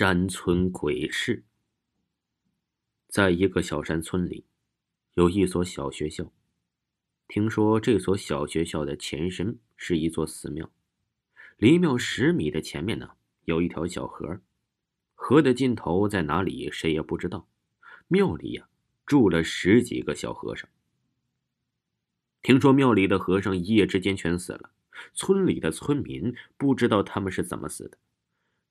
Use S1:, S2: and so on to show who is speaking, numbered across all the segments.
S1: 山村鬼事。在一个小山村里，有一所小学校。听说这所小学校的前身是一座寺庙，离庙十米的前面呢，有一条小河，河的尽头在哪里，谁也不知道。庙里呀，住了十几个小和尚。听说庙里的和尚一夜之间全死了，村里的村民不知道他们是怎么死的。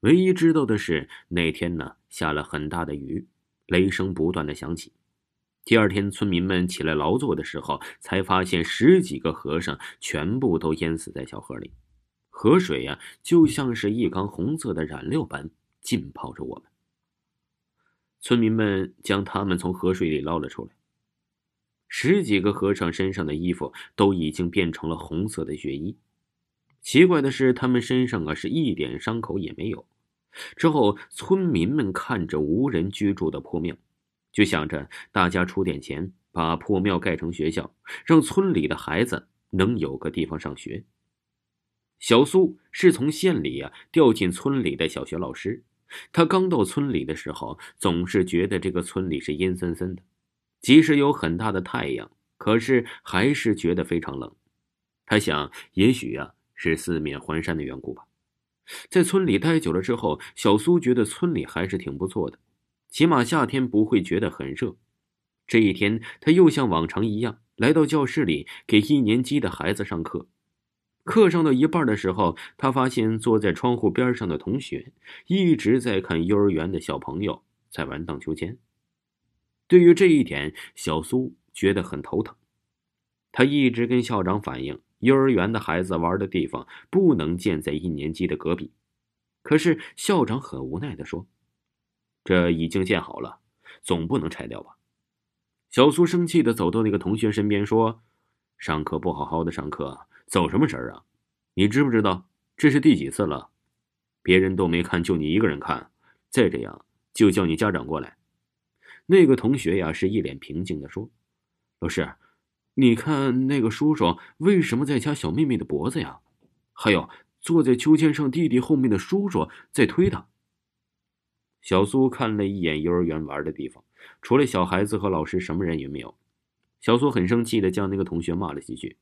S1: 唯一知道的是，那天呢下了很大的雨，雷声不断的响起。第二天，村民们起来劳作的时候，才发现十几个和尚全部都淹死在小河里，河水呀就像是一缸红色的染料般浸泡着我们。村民们将他们从河水里捞了出来，十几个和尚身上的衣服都已经变成了红色的血衣。奇怪的是，他们身上啊是一点伤口也没有。之后，村民们看着无人居住的破庙，就想着大家出点钱，把破庙盖成学校，让村里的孩子能有个地方上学。小苏是从县里啊调进村里的小学老师，他刚到村里的时候，总是觉得这个村里是阴森森的，即使有很大的太阳，可是还是觉得非常冷。他想，也许呀。是四面环山的缘故吧，在村里待久了之后，小苏觉得村里还是挺不错的，起码夏天不会觉得很热。这一天，他又像往常一样来到教室里给一年级的孩子上课。课上到一半的时候，他发现坐在窗户边上的同学一直在看幼儿园的小朋友在玩荡秋千。对于这一点，小苏觉得很头疼，他一直跟校长反映。幼儿园的孩子玩的地方不能建在一年级的隔壁，可是校长很无奈的说：“这已经建好了，总不能拆掉吧？”小苏生气的走到那个同学身边说：“上课不好好的上课，走什么神啊？你知不知道这是第几次了？别人都没看，就你一个人看。再这样，就叫你家长过来。”那个同学呀是一脸平静的说：“老师。”你看那个叔叔为什么在掐小妹妹的脖子呀？还有坐在秋千上弟弟后面的叔叔在推他。小苏看了一眼幼儿园玩的地方，除了小孩子和老师，什么人也没有。小苏很生气的将那个同学骂了几句。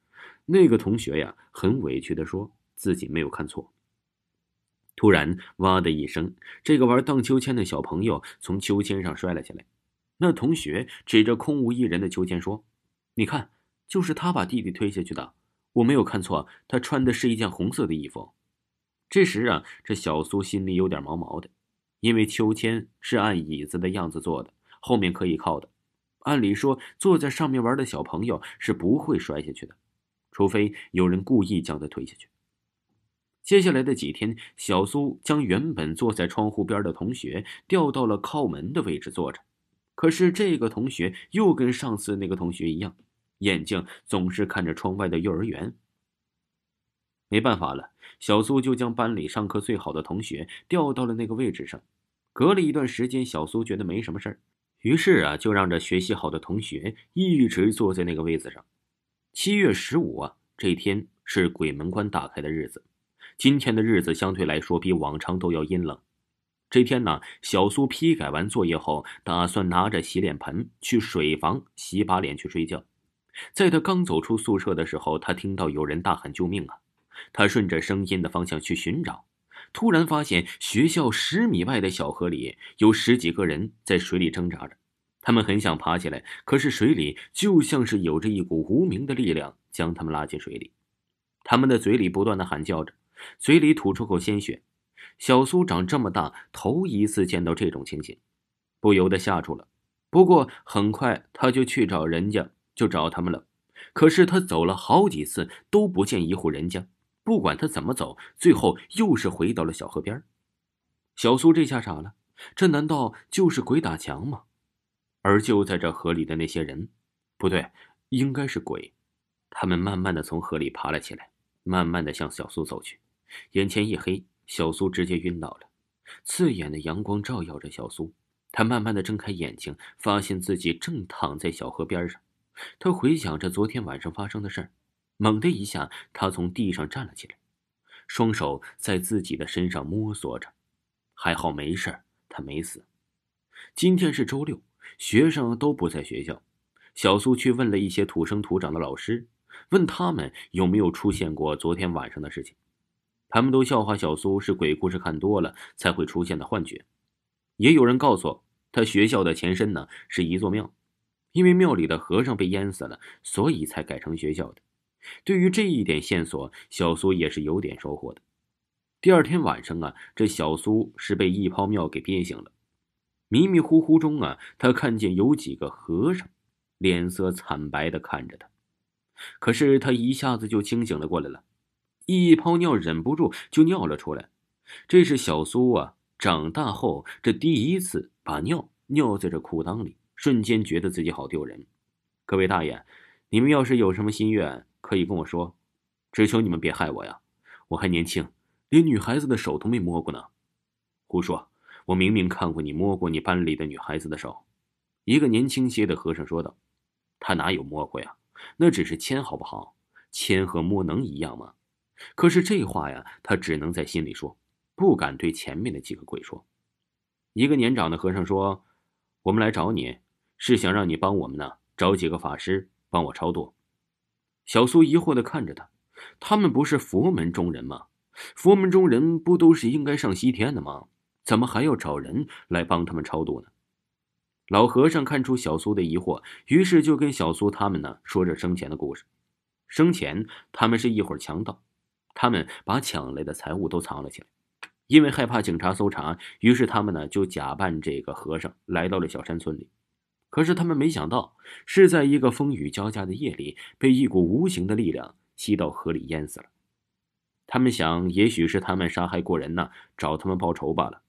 S1: 那个同学呀，很委屈的说自己没有看错。突然，哇的一声，这个玩荡秋千的小朋友从秋千上摔了下来。那同学指着空无一人的秋千说：“你看。”就是他把弟弟推下去的，我没有看错，他穿的是一件红色的衣服。这时啊，这小苏心里有点毛毛的，因为秋千是按椅子的样子做的，后面可以靠的。按理说，坐在上面玩的小朋友是不会摔下去的，除非有人故意将他推下去。接下来的几天，小苏将原本坐在窗户边的同学调到了靠门的位置坐着，可是这个同学又跟上次那个同学一样。眼睛总是看着窗外的幼儿园。没办法了，小苏就将班里上课最好的同学调到了那个位置上。隔了一段时间，小苏觉得没什么事儿，于是啊，就让这学习好的同学一直坐在那个位子上。七月十五啊，这天是鬼门关打开的日子。今天的日子相对来说比往常都要阴冷。这天呢，小苏批改完作业后，打算拿着洗脸盆去水房洗把脸去睡觉。在他刚走出宿舍的时候，他听到有人大喊“救命啊！”他顺着声音的方向去寻找，突然发现学校十米外的小河里有十几个人在水里挣扎着。他们很想爬起来，可是水里就像是有着一股无名的力量将他们拉进水里。他们的嘴里不断的喊叫着，嘴里吐出口鲜血。小苏长这么大头一次见到这种情形，不由得吓住了。不过很快他就去找人家。就找他们了，可是他走了好几次都不见一户人家。不管他怎么走，最后又是回到了小河边。小苏这下傻了，这难道就是鬼打墙吗？而就在这河里的那些人，不对，应该是鬼。他们慢慢的从河里爬了起来，慢慢的向小苏走去。眼前一黑，小苏直接晕倒了。刺眼的阳光照耀着小苏，他慢慢的睁开眼睛，发现自己正躺在小河边上。他回想着昨天晚上发生的事儿，猛的一下，他从地上站了起来，双手在自己的身上摸索着，还好没事他没死。今天是周六，学生都不在学校。小苏去问了一些土生土长的老师，问他们有没有出现过昨天晚上的事情。他们都笑话小苏是鬼故事看多了才会出现的幻觉。也有人告诉他，学校的前身呢是一座庙，因为庙里的和尚被淹死了，所以才改成学校的。对于这一点线索，小苏也是有点收获的。第二天晚上啊，这小苏是被一泡尿给憋醒了。迷迷糊糊中啊，他看见有几个和尚。脸色惨白的看着他，可是他一下子就清醒了过来了，一泡尿忍不住就尿了出来。这是小苏啊，长大后这第一次把尿尿在这裤裆里，瞬间觉得自己好丢人。各位大爷，你们要是有什么心愿，可以跟我说，只求你们别害我呀！我还年轻，连女孩子的手都没摸过呢。胡说！我明明看过你摸过你班里的女孩子的手。一个年轻些的和尚说道。他哪有摸过呀？那只是牵，好不好？牵和摸能一样吗？可是这话呀，他只能在心里说，不敢对前面的几个鬼说。一个年长的和尚说：“我们来找你，是想让你帮我们呢，找几个法师帮我超度。”小苏疑惑的看着他：“他们不是佛门中人吗？佛门中人不都是应该上西天的吗？怎么还要找人来帮他们超度呢？”老和尚看出小苏的疑惑，于是就跟小苏他们呢说着生前的故事。生前他们是一伙强盗，他们把抢来的财物都藏了起来，因为害怕警察搜查，于是他们呢就假扮这个和尚来到了小山村里。可是他们没想到，是在一个风雨交加的夜里，被一股无形的力量吸到河里淹死了。他们想，也许是他们杀害过人呢，找他们报仇罢了，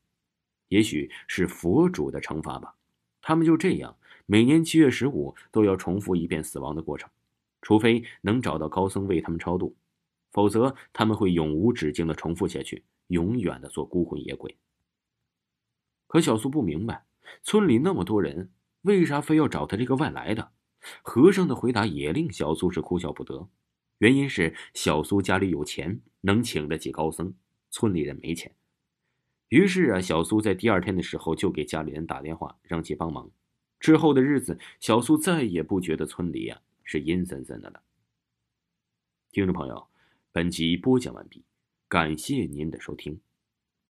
S1: 也许是佛主的惩罚吧。他们就这样，每年七月十五都要重复一遍死亡的过程，除非能找到高僧为他们超度，否则他们会永无止境的重复下去，永远的做孤魂野鬼。可小苏不明白，村里那么多人，为啥非要找他这个外来的？和尚的回答也令小苏是哭笑不得，原因是小苏家里有钱，能请得起高僧，村里人没钱。于是啊，小苏在第二天的时候就给家里人打电话，让其帮忙。之后的日子，小苏再也不觉得村里呀是阴森森的了。听众朋友，本集播讲完毕，感谢您的收听。